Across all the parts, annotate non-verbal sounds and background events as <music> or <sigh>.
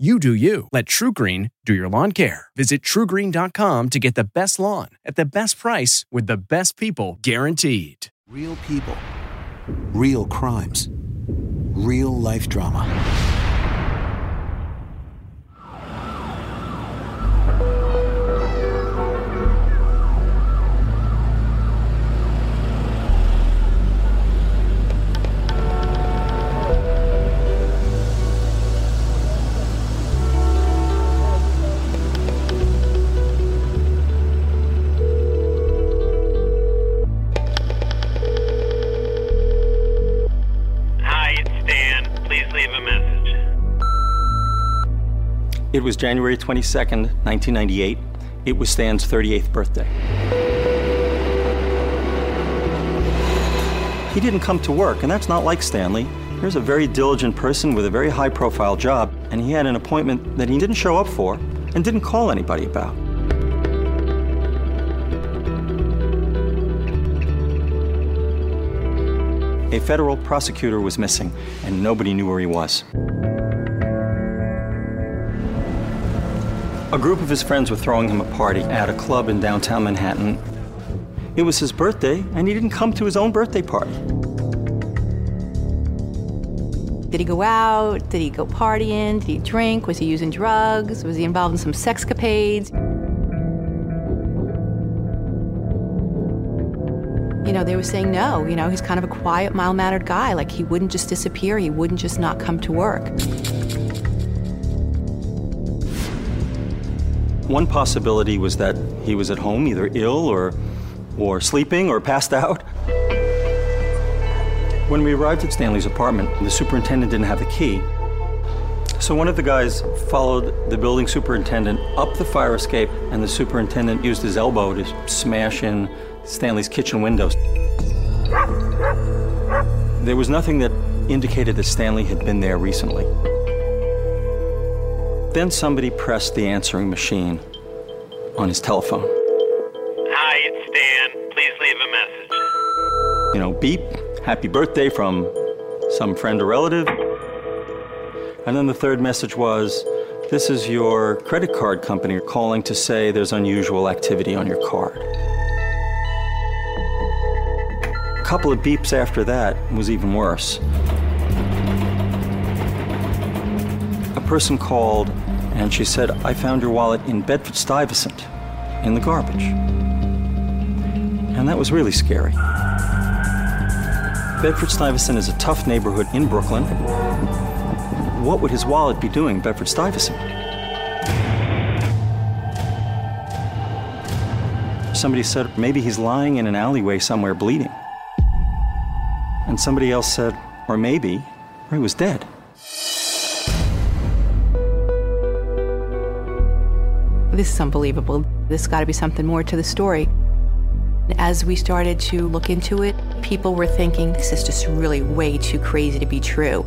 You do you. Let TruGreen do your lawn care. Visit trugreen.com to get the best lawn at the best price with the best people guaranteed. Real people, real crimes, real life drama. It was January 22nd, 1998. It was Stan's 38th birthday. He didn't come to work, and that's not like Stanley. Here's a very diligent person with a very high profile job, and he had an appointment that he didn't show up for and didn't call anybody about. A federal prosecutor was missing, and nobody knew where he was. A group of his friends were throwing him a party at a club in downtown Manhattan. It was his birthday, and he didn't come to his own birthday party. Did he go out? Did he go partying? Did he drink? Was he using drugs? Was he involved in some sexcapades? You know, they were saying no. You know, he's kind of a quiet, mild mannered guy. Like, he wouldn't just disappear, he wouldn't just not come to work. One possibility was that he was at home, either ill or, or sleeping or passed out. When we arrived at Stanley's apartment, the superintendent didn't have the key. So one of the guys followed the building superintendent up the fire escape, and the superintendent used his elbow to smash in Stanley's kitchen windows. There was nothing that indicated that Stanley had been there recently. Then somebody pressed the answering machine on his telephone. Hi, it's Stan. Please leave a message. You know, beep, happy birthday from some friend or relative. And then the third message was, this is your credit card company calling to say there's unusual activity on your card. A couple of beeps after that was even worse. A person called and she said, I found your wallet in Bedford Stuyvesant in the garbage. And that was really scary. Bedford Stuyvesant is a tough neighborhood in Brooklyn. What would his wallet be doing in Bedford Stuyvesant? Somebody said maybe he's lying in an alleyway somewhere bleeding. And somebody else said, or maybe, or he was dead. This is unbelievable. There's got to be something more to the story. As we started to look into it, people were thinking, this is just really way too crazy to be true.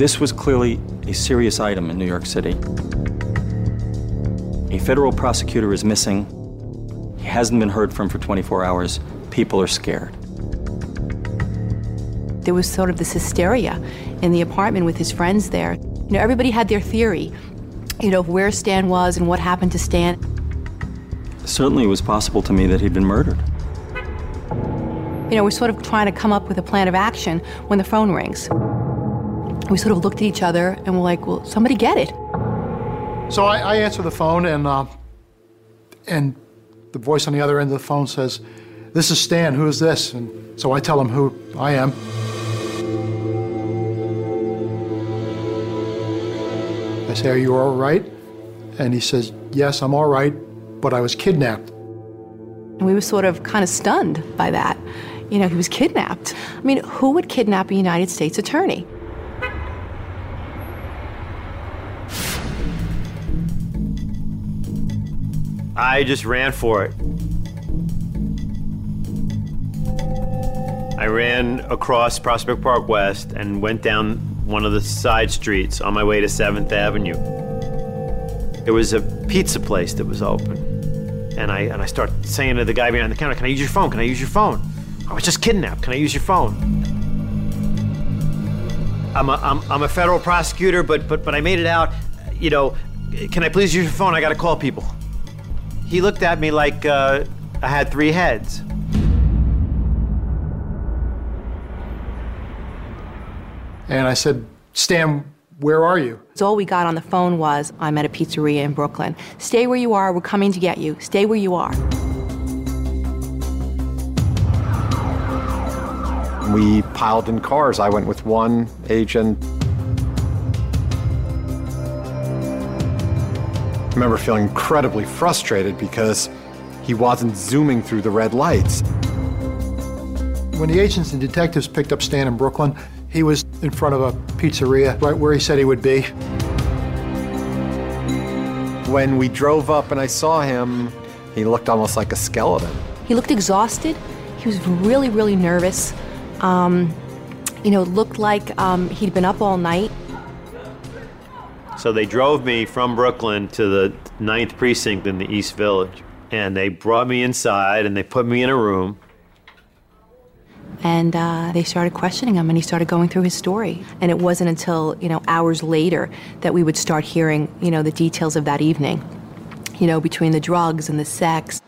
This was clearly a serious item in New York City. A federal prosecutor is missing. He hasn't been heard from for 24 hours. People are scared. There was sort of this hysteria in the apartment with his friends there. You know, everybody had their theory, you know, of where Stan was and what happened to Stan. Certainly, it was possible to me that he'd been murdered. You know, we're sort of trying to come up with a plan of action when the phone rings. We sort of looked at each other and we're like, well, somebody get it. So I, I answer the phone and uh, and the voice on the other end of the phone says, "This is Stan. Who is this?" And so I tell him who I am. I say, "Are you all right?" And he says, "Yes, I'm all right, but I was kidnapped." And we were sort of kind of stunned by that. You know, he was kidnapped. I mean, who would kidnap a United States attorney? I just ran for it. I ran across Prospect Park West and went down one of the side streets on my way to 7th Avenue. There was a pizza place that was open. And I, and I start saying to the guy behind the counter, Can I use your phone? Can I use your phone? I was just kidnapped. Can I use your phone? I'm a, I'm, I'm a federal prosecutor, but, but, but I made it out. You know, can I please use your phone? I got to call people. He looked at me like uh, I had three heads. And I said, "Stan, where are you?" So all we got on the phone was, I'm at a pizzeria in Brooklyn. Stay where you are, we're coming to get you. Stay where you are. We piled in cars. I went with one agent. I remember feeling incredibly frustrated because he wasn't zooming through the red lights. When the agents and detectives picked up Stan in Brooklyn, he was in front of a pizzeria right where he said he would be. When we drove up and I saw him, he looked almost like a skeleton. He looked exhausted. He was really, really nervous. Um, you know, looked like um, he'd been up all night. So they drove me from Brooklyn to the ninth precinct in the East Village. And they brought me inside and they put me in a room. And uh, they started questioning him, and he started going through his story. And it wasn't until you know hours later that we would start hearing you know the details of that evening. You know, between the drugs and the sex.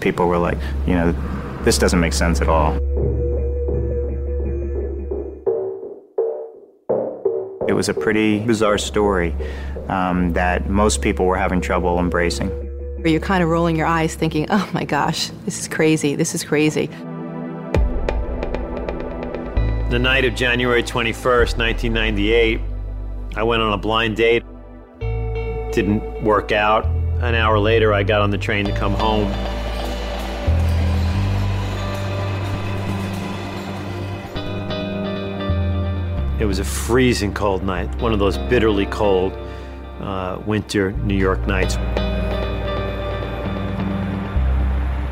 People were like, you know, this doesn't make sense at all. It was a pretty bizarre story um, that most people were having trouble embracing. Where you're kind of rolling your eyes thinking, oh my gosh, this is crazy, this is crazy. The night of January 21st, 1998, I went on a blind date. Didn't work out. An hour later, I got on the train to come home. It was a freezing cold night, one of those bitterly cold uh, winter New York nights.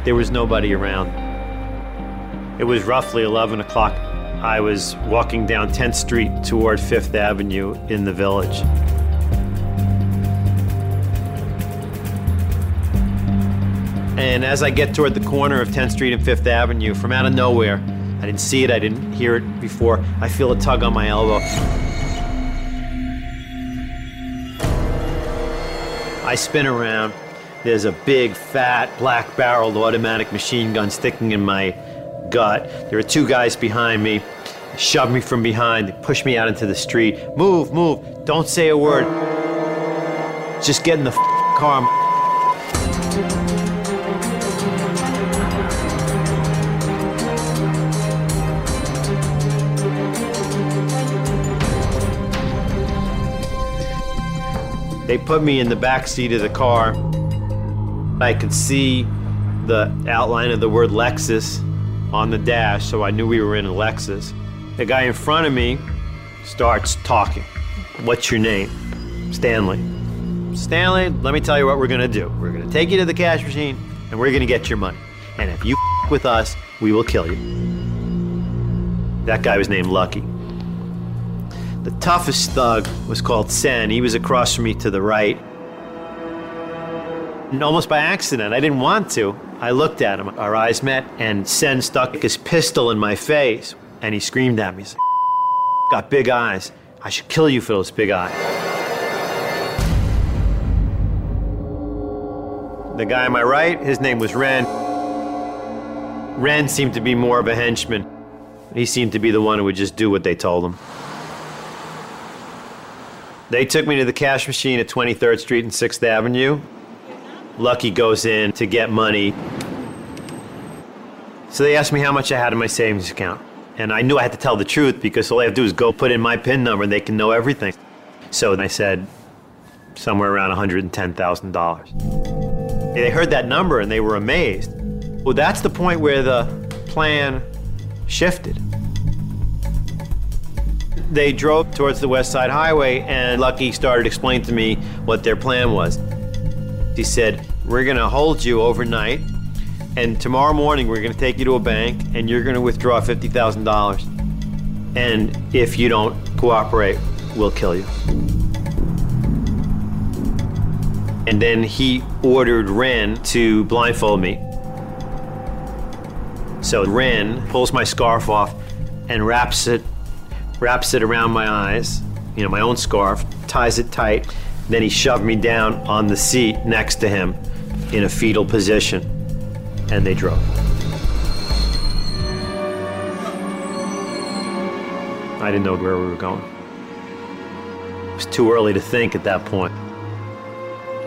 There was nobody around. It was roughly 11 o'clock. I was walking down 10th Street toward Fifth Avenue in the village. And as I get toward the corner of 10th Street and Fifth Avenue, from out of nowhere, I didn't see it, I didn't hear it before, I feel a tug on my elbow. I spin around. There's a big, fat, black barreled automatic machine gun sticking in my gut. There are two guys behind me, shove me from behind, push me out into the street. Move, move, don't say a word. Just get in the car. They put me in the back seat of the car. I could see the outline of the word Lexus on the dash, so I knew we were in a Lexus. The guy in front of me starts talking. What's your name? Stanley. Stanley, let me tell you what we're gonna do. We're gonna take you to the cash machine and we're gonna get your money. And if you with us, we will kill you. That guy was named Lucky. The toughest thug was called Sen. He was across from me to the right. And almost by accident, I didn't want to. I looked at him. Our eyes met, and Sen stuck his pistol in my face. And he screamed at me. He's like, got big eyes. I should kill you for those big eyes. The guy on my right, his name was Ren. Ren seemed to be more of a henchman. He seemed to be the one who would just do what they told him. They took me to the cash machine at 23rd Street and 6th Avenue. Lucky goes in to get money. So they asked me how much I had in my savings account. And I knew I had to tell the truth because all I have to do is go put in my PIN number and they can know everything. So I said somewhere around $110,000. They heard that number and they were amazed. Well, that's the point where the plan shifted they drove towards the West Side Highway, and Lucky started explaining to me what their plan was. He said, We're going to hold you overnight, and tomorrow morning we're going to take you to a bank, and you're going to withdraw $50,000. And if you don't cooperate, we'll kill you. And then he ordered Ren to blindfold me. So Ren pulls my scarf off and wraps it wraps it around my eyes, you know, my own scarf, ties it tight. Then he shoved me down on the seat next to him in a fetal position, and they drove. I didn't know where we were going. It was too early to think at that point.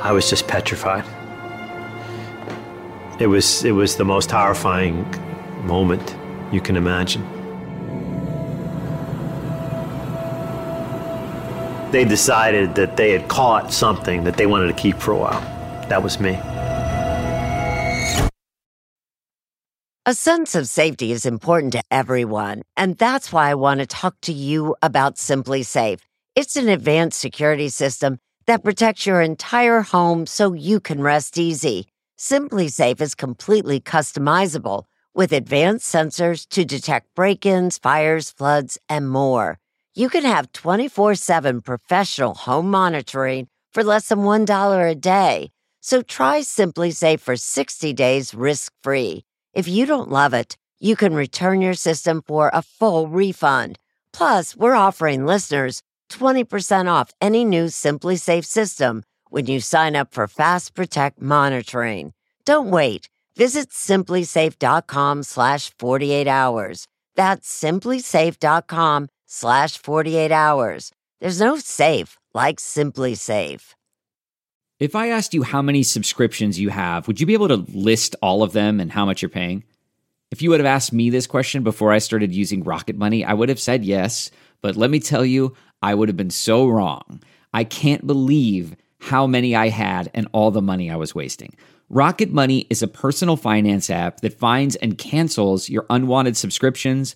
I was just petrified. It was, it was the most horrifying moment you can imagine. They decided that they had caught something that they wanted to keep for a while. That was me. A sense of safety is important to everyone, and that's why I want to talk to you about SimpliSafe. It's an advanced security system that protects your entire home so you can rest easy. SimpliSafe is completely customizable with advanced sensors to detect break ins, fires, floods, and more you can have 24 7 professional home monitoring for less than $1 a day. So try SimpliSafe for 60 days risk free. If you don't love it, you can return your system for a full refund. Plus, we're offering listeners 20% off any new SimpliSafe system when you sign up for Fast Protect monitoring. Don't wait. Visit simplisafe.com slash 48 hours. That's simplisafe.com slash 48 hours. There's no safe like Simply Safe. If I asked you how many subscriptions you have, would you be able to list all of them and how much you're paying? If you would have asked me this question before I started using Rocket Money, I would have said yes. But let me tell you, I would have been so wrong. I can't believe how many I had and all the money I was wasting. Rocket Money is a personal finance app that finds and cancels your unwanted subscriptions,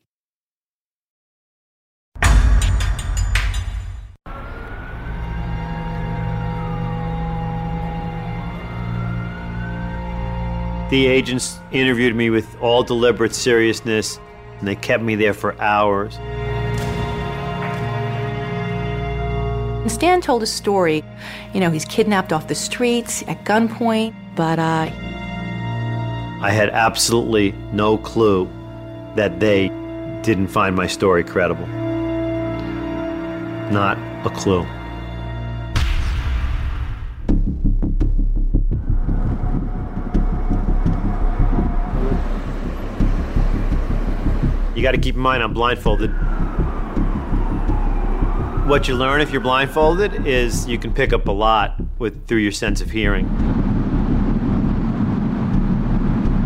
The agents interviewed me with all deliberate seriousness, and they kept me there for hours. Stan told a story. You know, he's kidnapped off the streets at gunpoint, but uh, I had absolutely no clue that they didn't find my story credible. Not a clue. You got to keep in mind I'm blindfolded. What you learn if you're blindfolded is you can pick up a lot with through your sense of hearing.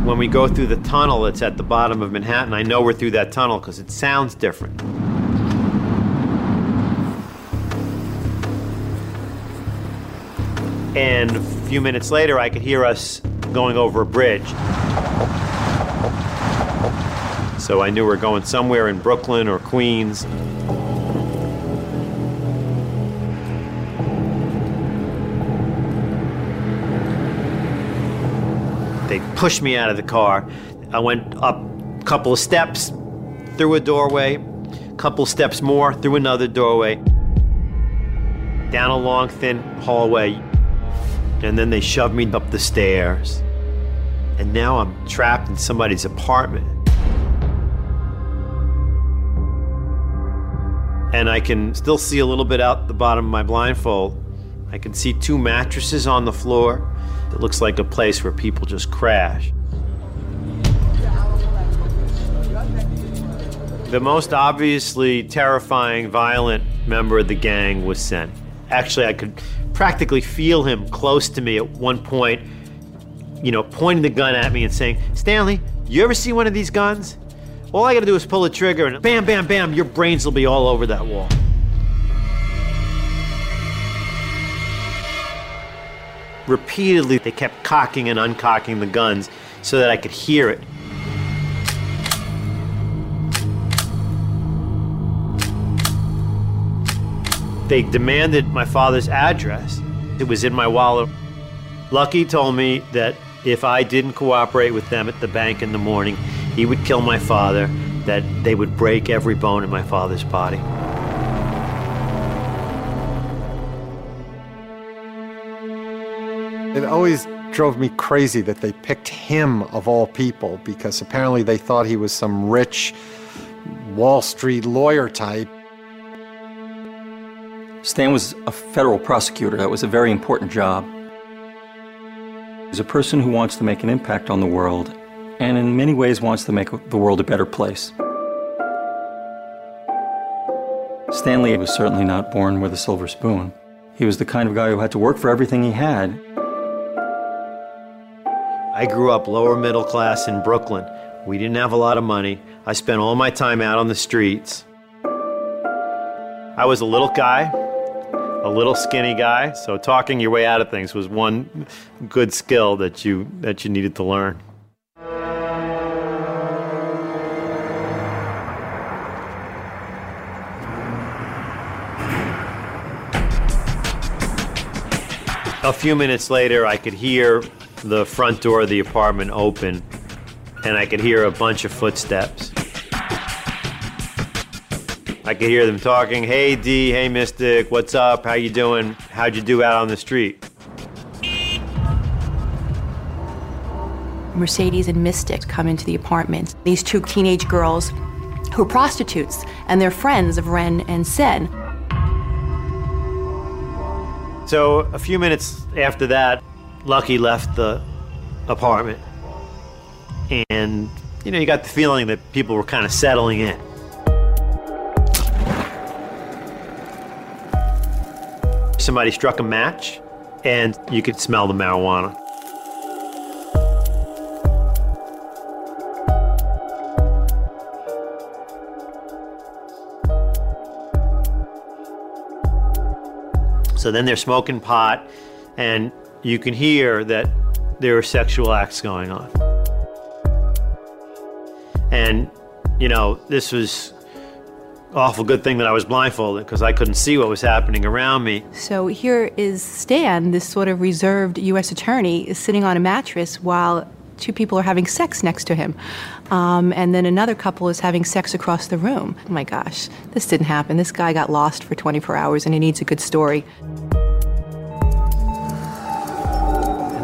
When we go through the tunnel that's at the bottom of Manhattan, I know we're through that tunnel because it sounds different. And a few minutes later, I could hear us going over a bridge. So I knew we are going somewhere in Brooklyn or Queens. They pushed me out of the car. I went up a couple of steps, through a doorway, a couple steps more, through another doorway, down a long, thin hallway, and then they shoved me up the stairs. And now I'm trapped in somebody's apartment. And I can still see a little bit out the bottom of my blindfold. I can see two mattresses on the floor. It looks like a place where people just crash. The most obviously terrifying, violent member of the gang was Sen. Actually, I could practically feel him close to me at one point, you know, pointing the gun at me and saying, Stanley, you ever see one of these guns? All I gotta do is pull the trigger and bam, bam, bam, your brains will be all over that wall. Repeatedly, they kept cocking and uncocking the guns so that I could hear it. They demanded my father's address. It was in my wallet. Lucky told me that if I didn't cooperate with them at the bank in the morning, he would kill my father, that they would break every bone in my father's body. It always drove me crazy that they picked him of all people because apparently they thought he was some rich Wall Street lawyer type. Stan was a federal prosecutor. That was a very important job. He's a person who wants to make an impact on the world and in many ways wants to make the world a better place. Stanley was certainly not born with a silver spoon. He was the kind of guy who had to work for everything he had. I grew up lower middle class in Brooklyn. We didn't have a lot of money. I spent all my time out on the streets. I was a little guy, a little skinny guy, so talking your way out of things was one good skill that you that you needed to learn. A few minutes later, I could hear the front door of the apartment open, and I could hear a bunch of footsteps. I could hear them talking, "Hey D, hey Mystic, what's up? How you doing? How'd you do out on the street?" Mercedes and Mystic come into the apartment. These two teenage girls who are prostitutes, and they're friends of Ren and Sen. So a few minutes after that, Lucky left the apartment. And, you know, you got the feeling that people were kind of settling in. Somebody struck a match, and you could smell the marijuana. So then they're smoking pot, and you can hear that there are sexual acts going on. And, you know, this was awful good thing that I was blindfolded because I couldn't see what was happening around me. So here is Stan, this sort of reserved U.S. attorney, is sitting on a mattress while two people are having sex next to him. Um, and then another couple is having sex across the room. Oh my gosh, this didn't happen. This guy got lost for 24 hours and he needs a good story.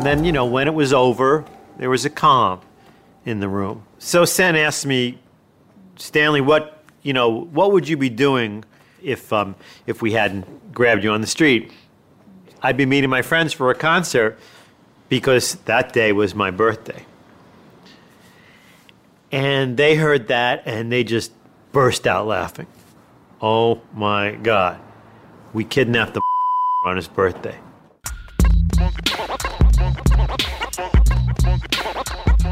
And then, you know, when it was over, there was a calm in the room. So Sen asked me, Stanley, what, you know, what would you be doing if, um, if we hadn't grabbed you on the street? I'd be meeting my friends for a concert because that day was my birthday. And they heard that and they just burst out laughing. Oh my God. We kidnapped the <laughs> on his birthday.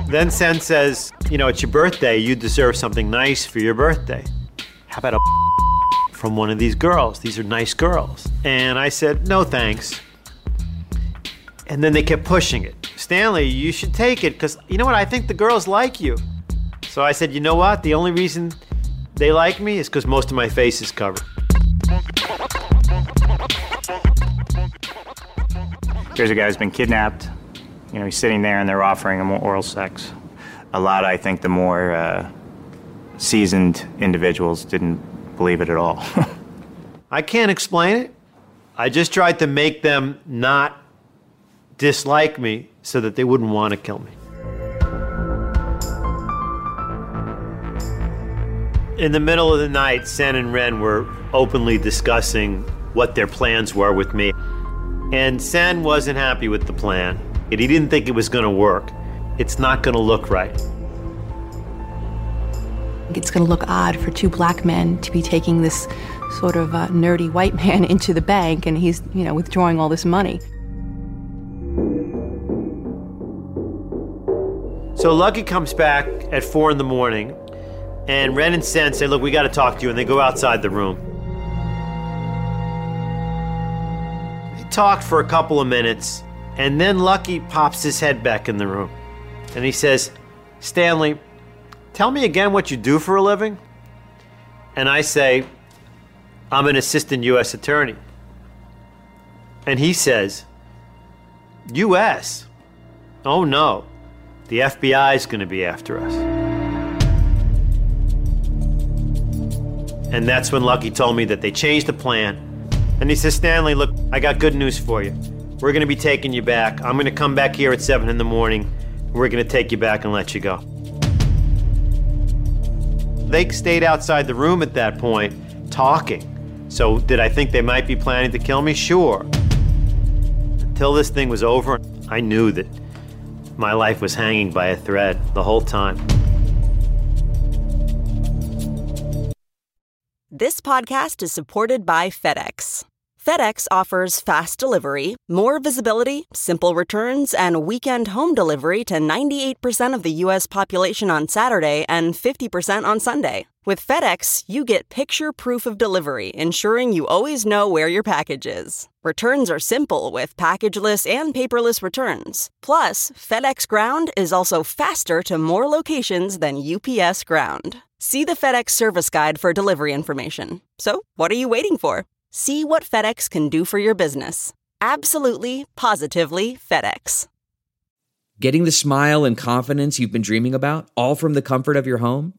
Then Sen says, You know, it's your birthday. You deserve something nice for your birthday. How about a <laughs> from one of these girls? These are nice girls. And I said, No thanks. And then they kept pushing it. Stanley, you should take it because you know what? I think the girls like you. So I said, You know what? The only reason they like me is because most of my face is covered. Here's a guy who's been kidnapped. You know, he's sitting there and they're offering him oral sex. A lot, I think, the more uh, seasoned individuals didn't believe it at all. <laughs> I can't explain it. I just tried to make them not dislike me so that they wouldn't want to kill me. In the middle of the night, Sen and Ren were openly discussing what their plans were with me. And Sen wasn't happy with the plan. He didn't think it was going to work. It's not going to look right. It's going to look odd for two black men to be taking this sort of uh, nerdy white <laughs> man into the bank and he's, you know, withdrawing all this money. So Lucky comes back at four in the morning, and Ren and Sen say, Look, we got to talk to you. And they go outside the room. They talked for a couple of minutes, and then Lucky pops his head back in the room. And he says, Stanley, tell me again what you do for a living. And I say, I'm an assistant U.S. attorney. And he says, U.S.? Oh no, the FBI is going to be after us. And that's when Lucky told me that they changed the plan. And he says, Stanley, look, I got good news for you. We're going to be taking you back. I'm going to come back here at 7 in the morning. We're going to take you back and let you go. They stayed outside the room at that point, talking. So, did I think they might be planning to kill me? Sure. Until this thing was over, I knew that my life was hanging by a thread the whole time. This podcast is supported by FedEx. FedEx offers fast delivery, more visibility, simple returns, and weekend home delivery to 98% of the U.S. population on Saturday and 50% on Sunday With FedEx, you get picture proof of delivery, ensuring you always know where your package is. Returns are simple with packageless and paperless returns. Plus, FedEx Ground is also faster to more locations than UPS Ground. See the FedEx service guide for delivery information. So, what are you waiting for? See what FedEx can do for your business. Absolutely, positively FedEx. Getting the smile and confidence you've been dreaming about, all from the comfort of your home,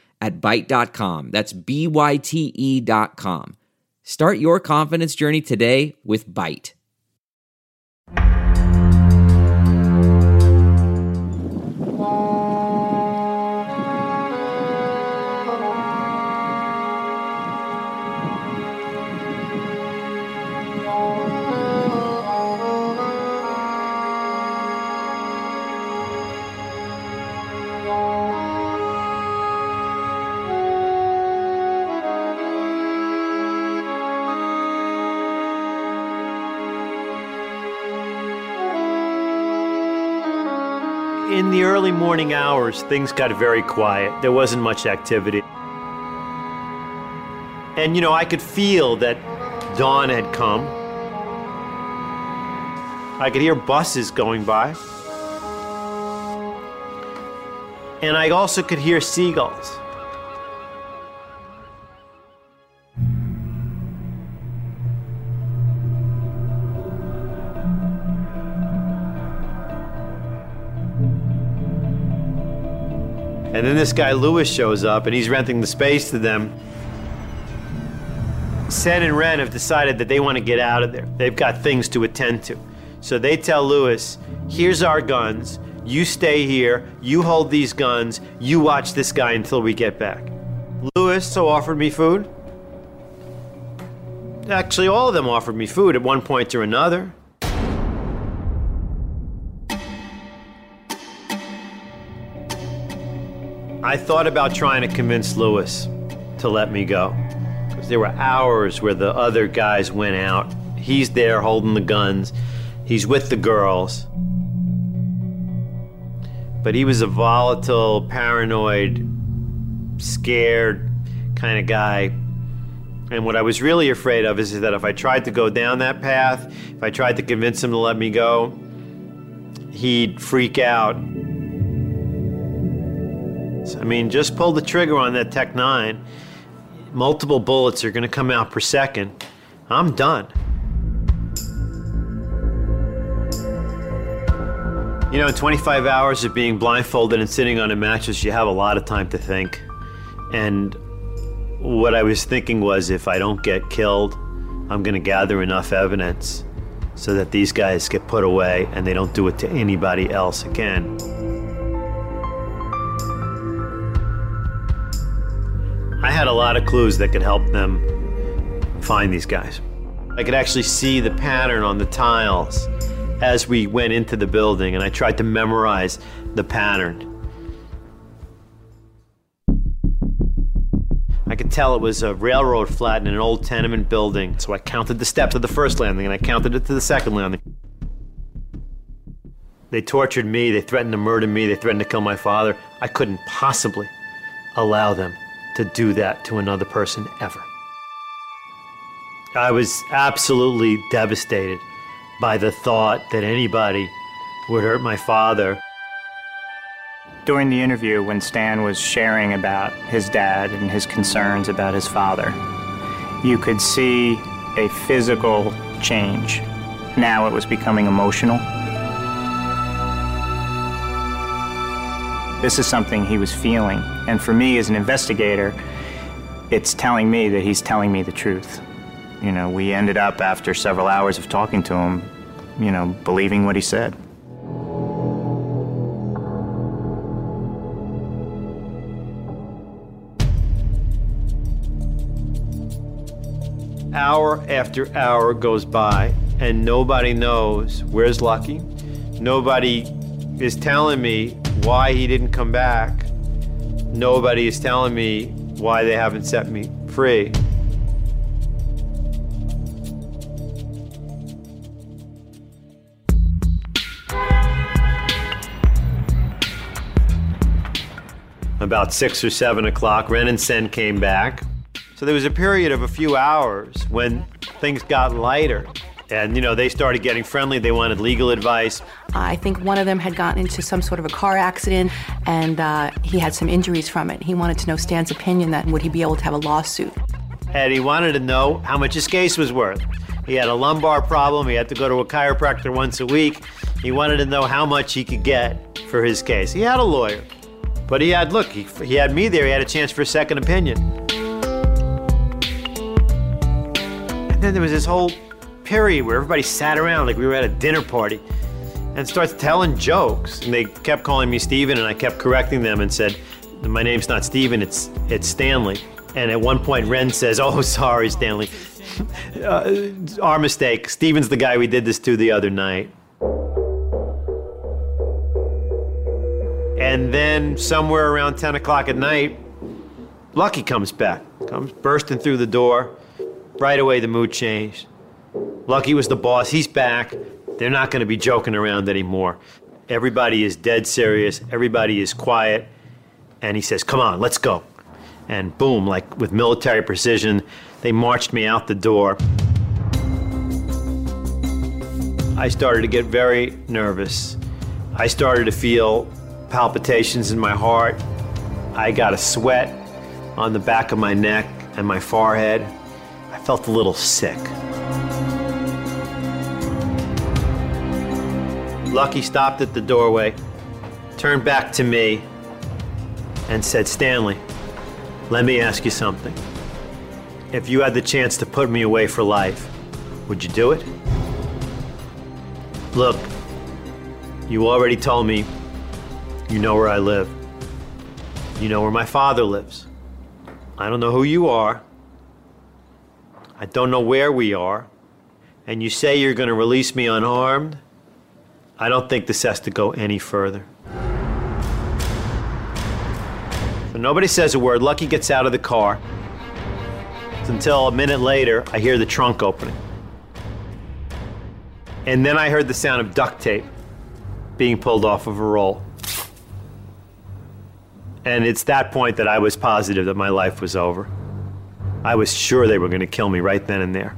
at Byte.com. That's B-Y-T-E dot com. Start your confidence journey today with Byte. In the early morning hours, things got very quiet. There wasn't much activity. And, you know, I could feel that dawn had come. I could hear buses going by. And I also could hear seagulls. Then this guy Lewis shows up and he's renting the space to them. Sen and Ren have decided that they want to get out of there. They've got things to attend to. So they tell Lewis, here's our guns. You stay here. You hold these guns. You watch this guy until we get back. Lewis so offered me food. Actually, all of them offered me food at one point or another. I thought about trying to convince Lewis to let me go. Because there were hours where the other guys went out. He's there holding the guns, he's with the girls. But he was a volatile, paranoid, scared kind of guy. And what I was really afraid of is that if I tried to go down that path, if I tried to convince him to let me go, he'd freak out I mean, just pull the trigger on that Tech 9. Multiple bullets are going to come out per second. I'm done. You know, in 25 hours of being blindfolded and sitting on a mattress, you have a lot of time to think. And what I was thinking was if I don't get killed, I'm going to gather enough evidence so that these guys get put away and they don't do it to anybody else again. I had a lot of clues that could help them find these guys. I could actually see the pattern on the tiles as we went into the building, and I tried to memorize the pattern. I could tell it was a railroad flat in an old tenement building, so I counted the steps of the first landing and I counted it to the second landing. They tortured me, they threatened to murder me, they threatened to kill my father. I couldn't possibly allow them to do that to another person ever. I was absolutely devastated by the thought that anybody would hurt my father. During the interview, when Stan was sharing about his dad and his concerns about his father, you could see a physical change. Now it was becoming emotional. This is something he was feeling. And for me, as an investigator, it's telling me that he's telling me the truth. You know, we ended up, after several hours of talking to him, you know, believing what he said. Hour after hour goes by, and nobody knows where's Lucky. Nobody is telling me why he didn't come back. Nobody is telling me why they haven't set me free. About six or seven o'clock, Ren and Sen came back. So there was a period of a few hours when things got lighter. And, you know, they started getting friendly. They wanted legal advice. I think one of them had gotten into some sort of a car accident and uh, he had some injuries from it. He wanted to know Stan's opinion that would he be able to have a lawsuit. And he wanted to know how much his case was worth. He had a lumbar problem. He had to go to a chiropractor once a week. He wanted to know how much he could get for his case. He had a lawyer. But he had, look, he, he had me there. He had a chance for a second opinion. And then there was this whole period where everybody sat around like we were at a dinner party and starts telling jokes. And they kept calling me Steven, and I kept correcting them and said, My name's not Steven, it's, it's Stanley. And at one point, Ren says, Oh, <laughs> sorry, Stanley. <laughs> uh, our mistake. Steven's the guy we did this to the other night. And then somewhere around 10 o'clock at night, Lucky comes back, comes bursting through the door. Right away, the mood changed. Lucky was the boss. He's back. They're not going to be joking around anymore. Everybody is dead serious. Everybody is quiet. And he says, Come on, let's go. And boom, like with military precision, they marched me out the door. I started to get very nervous. I started to feel palpitations in my heart. I got a sweat on the back of my neck and my forehead. I felt a little sick. Lucky stopped at the doorway, turned back to me, and said, Stanley, let me ask you something. If you had the chance to put me away for life, would you do it? Look, you already told me you know where I live. You know where my father lives. I don't know who you are. I don't know where we are. And you say you're going to release me unharmed? I don't think this has to go any further. So nobody says a word. Lucky gets out of the car. It's until a minute later, I hear the trunk opening. And then I heard the sound of duct tape being pulled off of a roll. And it's that point that I was positive that my life was over. I was sure they were going to kill me right then and there.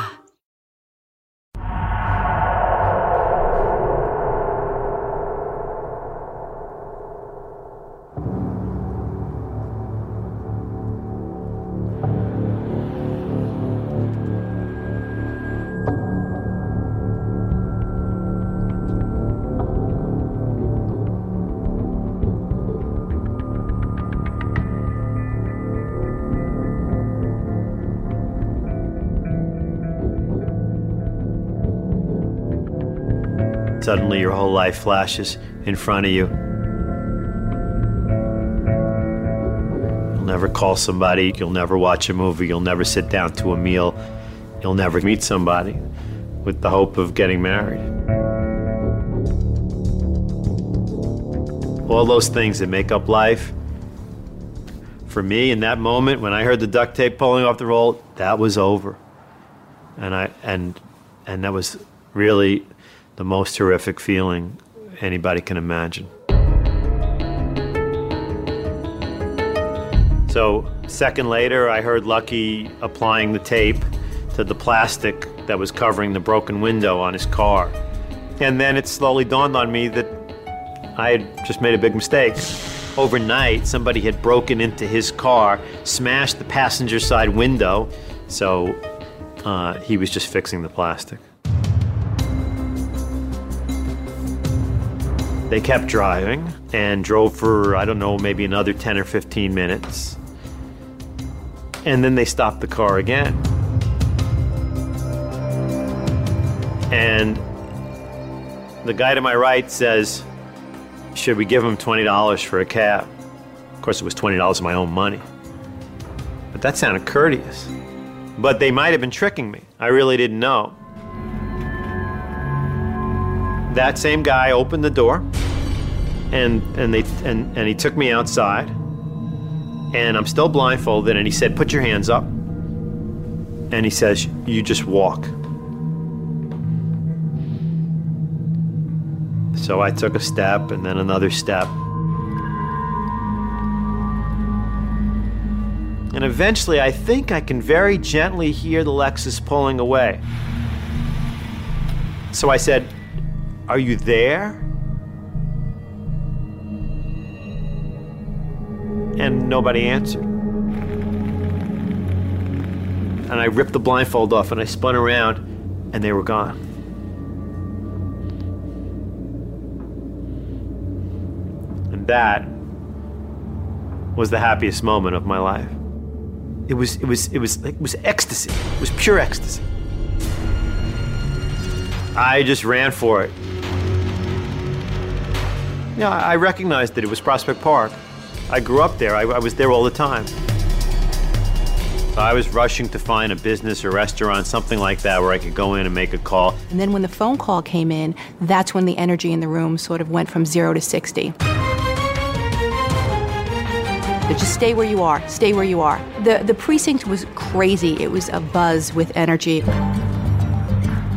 Suddenly, your whole life flashes in front of you. You'll never call somebody, you'll never watch a movie, you'll never sit down to a meal, you'll never meet somebody with the hope of getting married. all those things that make up life. For me, in that moment, when I heard the duct tape pulling off the roll, that was over, and I and and that was really the most horrific feeling anybody can imagine. So, second later, I heard Lucky applying the tape to the plastic that was covering the broken window on his car. And then it slowly dawned on me that I had just made a big mistake. Overnight, somebody had broken into his car, smashed the passenger side window, so uh, he was just fixing the plastic. They kept driving and drove for, I don't know, maybe another 10 or 15 minutes. And then they stopped the car again. And the guy to my right says, Should we give him $20 for a cab? Of course, it was $20 of my own money. But that sounded courteous. But they might have been tricking me. I really didn't know. That same guy opened the door and, and, they, and, and he took me outside and I'm still blindfolded. And he said, Put your hands up. And he says, You just walk. So I took a step and then another step. And eventually, I think I can very gently hear the Lexus pulling away. So I said, Are you there? Nobody answered. And I ripped the blindfold off and I spun around and they were gone. And that was the happiest moment of my life. It was it was it was it was ecstasy. It was pure ecstasy. I just ran for it. Yeah, I recognized that it was Prospect Park. I grew up there. I, I was there all the time. I was rushing to find a business or restaurant, something like that, where I could go in and make a call. And then when the phone call came in, that's when the energy in the room sort of went from zero to 60. Just stay where you are, stay where you are. The, the precinct was crazy. It was a buzz with energy.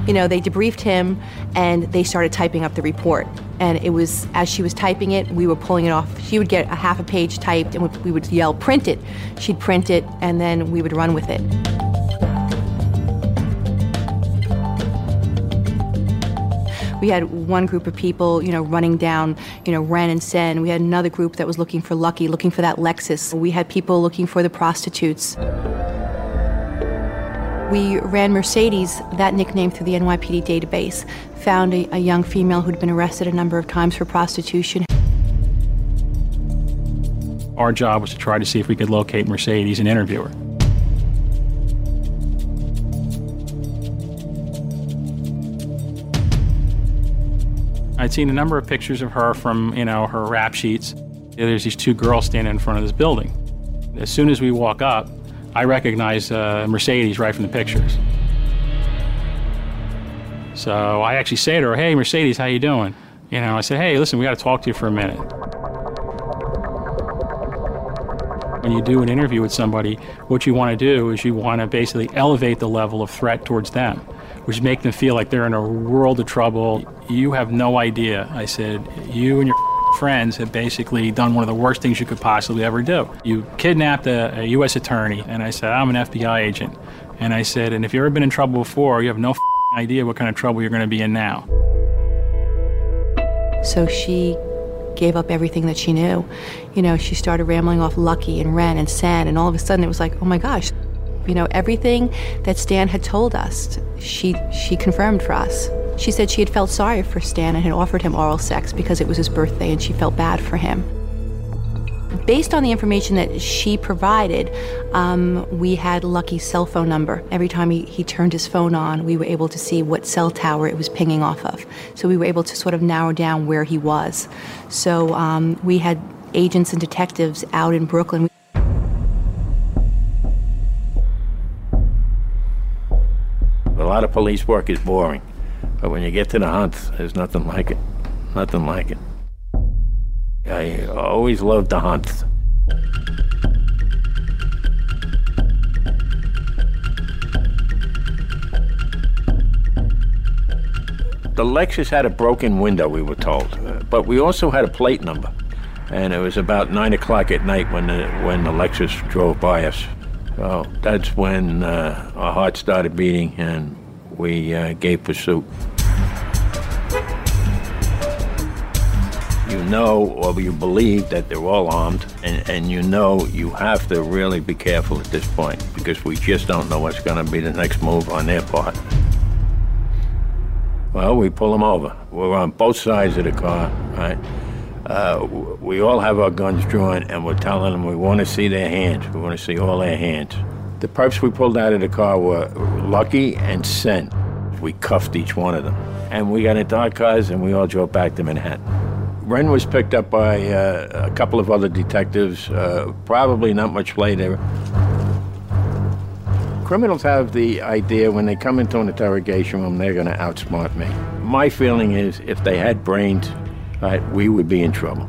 You know, they debriefed him and they started typing up the report. And it was, as she was typing it, we were pulling it off. She would get a half a page typed and we would yell, print it. She'd print it and then we would run with it. We had one group of people, you know, running down, you know, Wren and Sen. We had another group that was looking for Lucky, looking for that Lexus. We had people looking for the prostitutes. We ran Mercedes, that nickname, through the NYPD database, found a, a young female who'd been arrested a number of times for prostitution. Our job was to try to see if we could locate Mercedes and interview her. I'd seen a number of pictures of her from, you know, her rap sheets. There's these two girls standing in front of this building. As soon as we walk up, I recognize uh, Mercedes right from the pictures. So I actually say to her, "Hey, Mercedes, how you doing?" You know, I said, "Hey, listen, we got to talk to you for a minute." When you do an interview with somebody, what you want to do is you want to basically elevate the level of threat towards them, which make them feel like they're in a world of trouble. You have no idea. I said, you and your friends had basically done one of the worst things you could possibly ever do. You kidnapped a, a U.S. attorney, and I said, I'm an FBI agent. And I said, and if you've ever been in trouble before, you have no idea what kind of trouble you're going to be in now. So she gave up everything that she knew. You know, she started rambling off Lucky and Wren and Sen, and all of a sudden it was like, oh my gosh, you know, everything that Stan had told us, she she confirmed for us. She said she had felt sorry for Stan and had offered him oral sex because it was his birthday and she felt bad for him. Based on the information that she provided, um, we had Lucky's cell phone number. Every time he, he turned his phone on, we were able to see what cell tower it was pinging off of. So we were able to sort of narrow down where he was. So um, we had agents and detectives out in Brooklyn. A lot of police work is boring, but when you get to the hunt, there's nothing like it. Nothing like it. I always loved the hunt. The Lexus had a broken window, we were told, uh, but we also had a plate number. And it was about 9 o'clock at night when the, when the Lexus drove by us. So that's when uh, our heart started beating and we uh, gave pursuit. You know or you believe that they're all armed, and, and you know you have to really be careful at this point because we just don't know what's going to be the next move on their part. Well, we pull them over. We're on both sides of the car, right? Uh, we all have our guns drawn, and we're telling them we want to see their hands. We want to see all their hands. The perps we pulled out of the car were Lucky and Sen. We cuffed each one of them. And we got into our cars, and we all drove back to Manhattan. Ren was picked up by uh, a couple of other detectives, uh, probably not much later. Criminals have the idea when they come into an interrogation room, they're going to outsmart me. My feeling is if they had brains, right, we would be in trouble.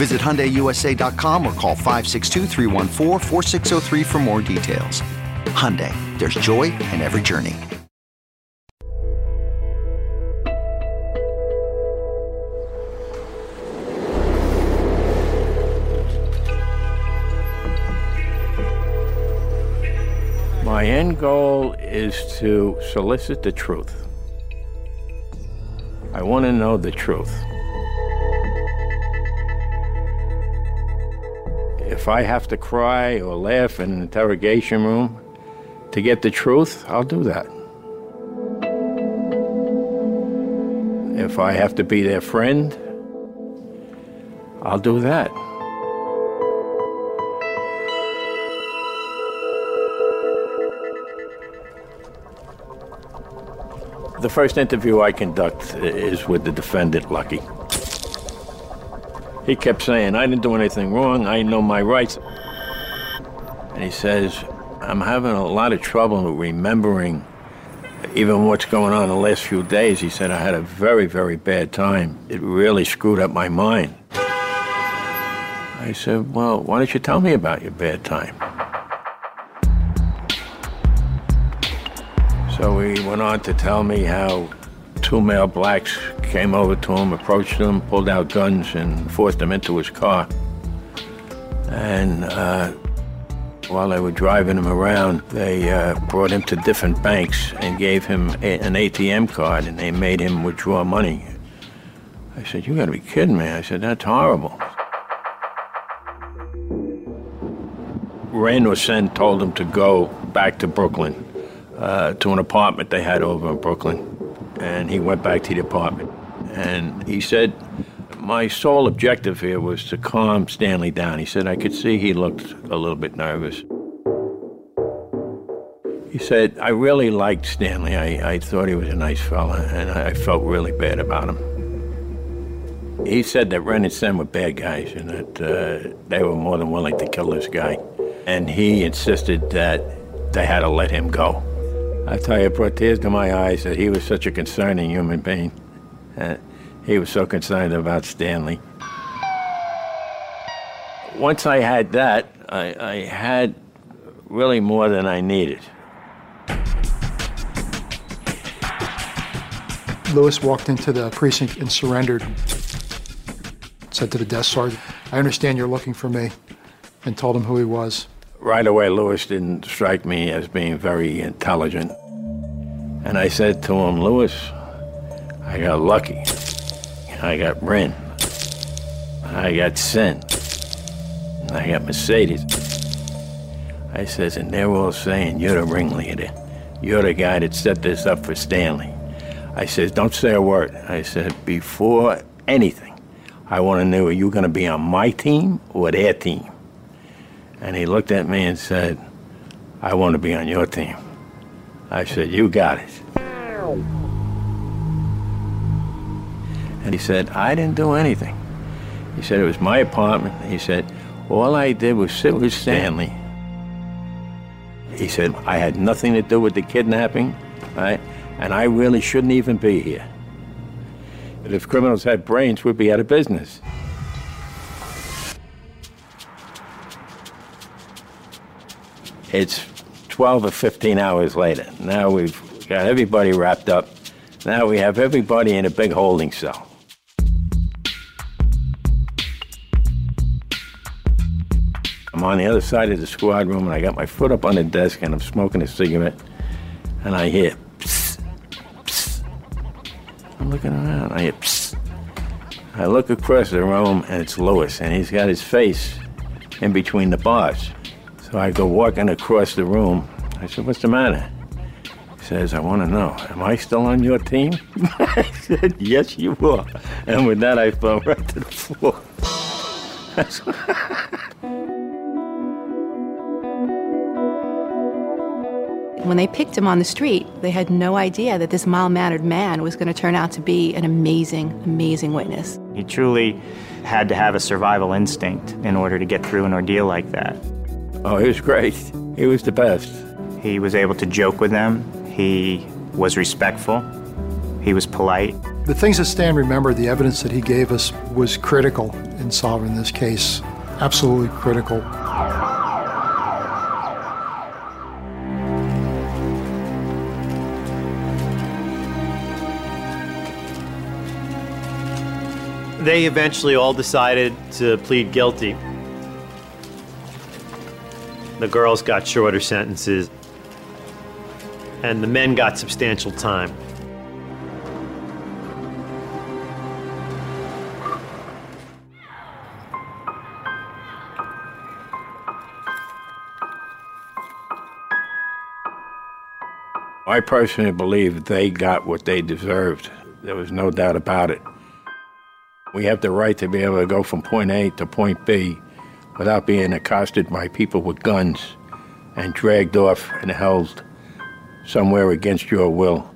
Visit HyundaiUSA.com or call 562 for more details. Hyundai, there's joy in every journey. My end goal is to solicit the truth. I want to know the truth. If I have to cry or laugh in an interrogation room to get the truth, I'll do that. If I have to be their friend, I'll do that. The first interview I conduct is with the defendant, Lucky. He kept saying, I didn't do anything wrong, I know my rights. And he says, I'm having a lot of trouble remembering even what's going on the last few days. He said, I had a very, very bad time. It really screwed up my mind. I said, Well, why don't you tell me about your bad time? So he went on to tell me how two male blacks came over to him, approached him, pulled out guns, and forced him into his car. And uh, while they were driving him around, they uh, brought him to different banks and gave him a, an ATM card, and they made him withdraw money. I said, You gotta be kidding me. I said, That's horrible. Ren or Sen told him to go back to Brooklyn uh, to an apartment they had over in Brooklyn. And he went back to the apartment. And he said, My sole objective here was to calm Stanley down. He said, I could see he looked a little bit nervous. He said, I really liked Stanley. I, I thought he was a nice fella, and I, felt really bad about him. He said that Ren and Sen were bad guys and that uh, they were more than willing to kill this guy. And he insisted that they had to let him go. I tell you, it brought tears to my eyes that he was such a concerning human being. Uh, he was so concerned about Stanley. Once I had that, I, I had really more than I needed. Lewis walked into the precinct and surrendered. Said to the desk sergeant, I understand you're looking for me, and told him who he was. Right away, Lewis didn't strike me as being very intelligent. And I said to him, Lewis, I got lucky. I got Ren. I got Sen. I got Mercedes. I says, and they're all saying you're the ringleader. You're the guy that set this up for Stanley. I says, don't say a word. I said, before anything, I want to know, are you going to be on my team or their team? And he looked at me and said, I want to be on your team. I said, you got it. And he said, I didn't do anything. He said, it was my apartment. He said, all I did was sit with Stanley. He said, I had nothing to do with the kidnapping, right? And I really shouldn't even be here. But if criminals had brains, we'd be out of business. It's 12 or 15 hours later. Now we've got everybody wrapped up. Now we have everybody in a big holding cell. I'm on the other side of the squad room and I got my foot up on the desk and I'm smoking a cigarette and I hear psst, psst. I'm looking around. I hear psst. I look across the room and it's Lewis and he's got his face in between the bars. So I go walking across the room. I said, What's the matter? He says, I want to know, am I still on your team? <laughs> I said, Yes, you are. And with that, I fell <laughs> right to the floor. <laughs> When they picked him on the street, they had no idea that this mild mannered man was going to turn out to be an amazing, amazing witness. He truly had to have a survival instinct in order to get through an ordeal like that. Oh, he was great. He was the best. He was able to joke with them, he was respectful, he was polite. The things that Stan remembered, the evidence that he gave us, was critical in solving this case. Absolutely critical. They eventually all decided to plead guilty. The girls got shorter sentences, and the men got substantial time. I personally believe they got what they deserved. There was no doubt about it. We have the right to be able to go from point A to point B without being accosted by people with guns and dragged off and held somewhere against your will.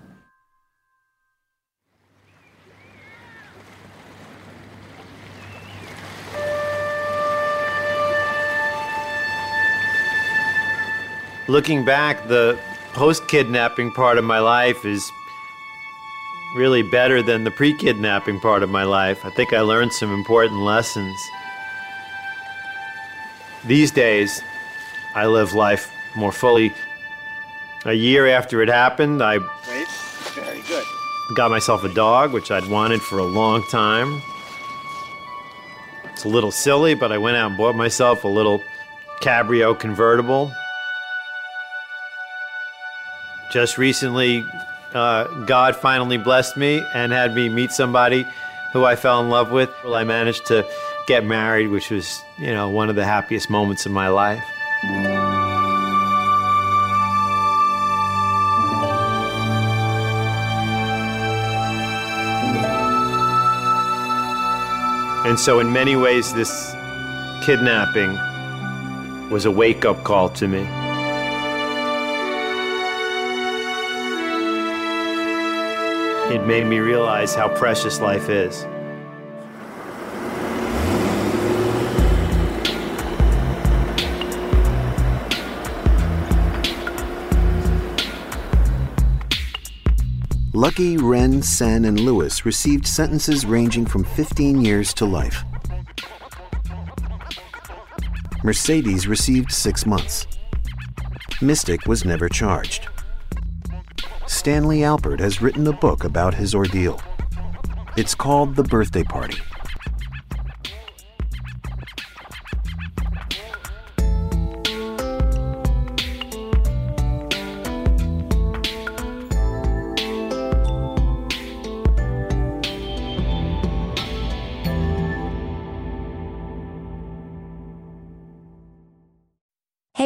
Looking back, the post kidnapping part of my life is really better than the pre kidnapping part of my life. I think I learned some important lessons. These days, I live life more fully. A year after it happened, I Great. Very good. got myself a dog, which I'd wanted for a long time. It's a little silly, but I went out and bought myself a little Cabrio convertible. Just recently, uh, God finally blessed me and had me meet somebody who I fell in love with. Well, I managed to get married, which was, you know, one of the happiest moments of my life. And so, in many ways, this kidnapping was a wake up call to me. It made me realize how precious life is. Lucky, Wren, Sen, and Lewis received sentences ranging from 15 years to life. Mercedes received six months. Mystic was never charged. Stanley Alpert has written a book about his ordeal. It's called The Birthday Party.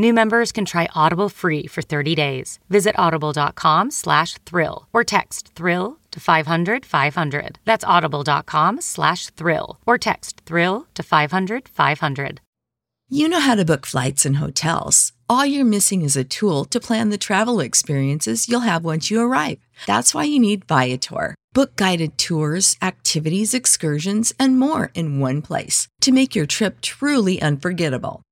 New members can try Audible free for 30 days. Visit audible.com slash thrill or text thrill to 500 500. That's audible.com slash thrill or text thrill to 500 500. You know how to book flights and hotels. All you're missing is a tool to plan the travel experiences you'll have once you arrive. That's why you need Viator. Book guided tours, activities, excursions, and more in one place to make your trip truly unforgettable.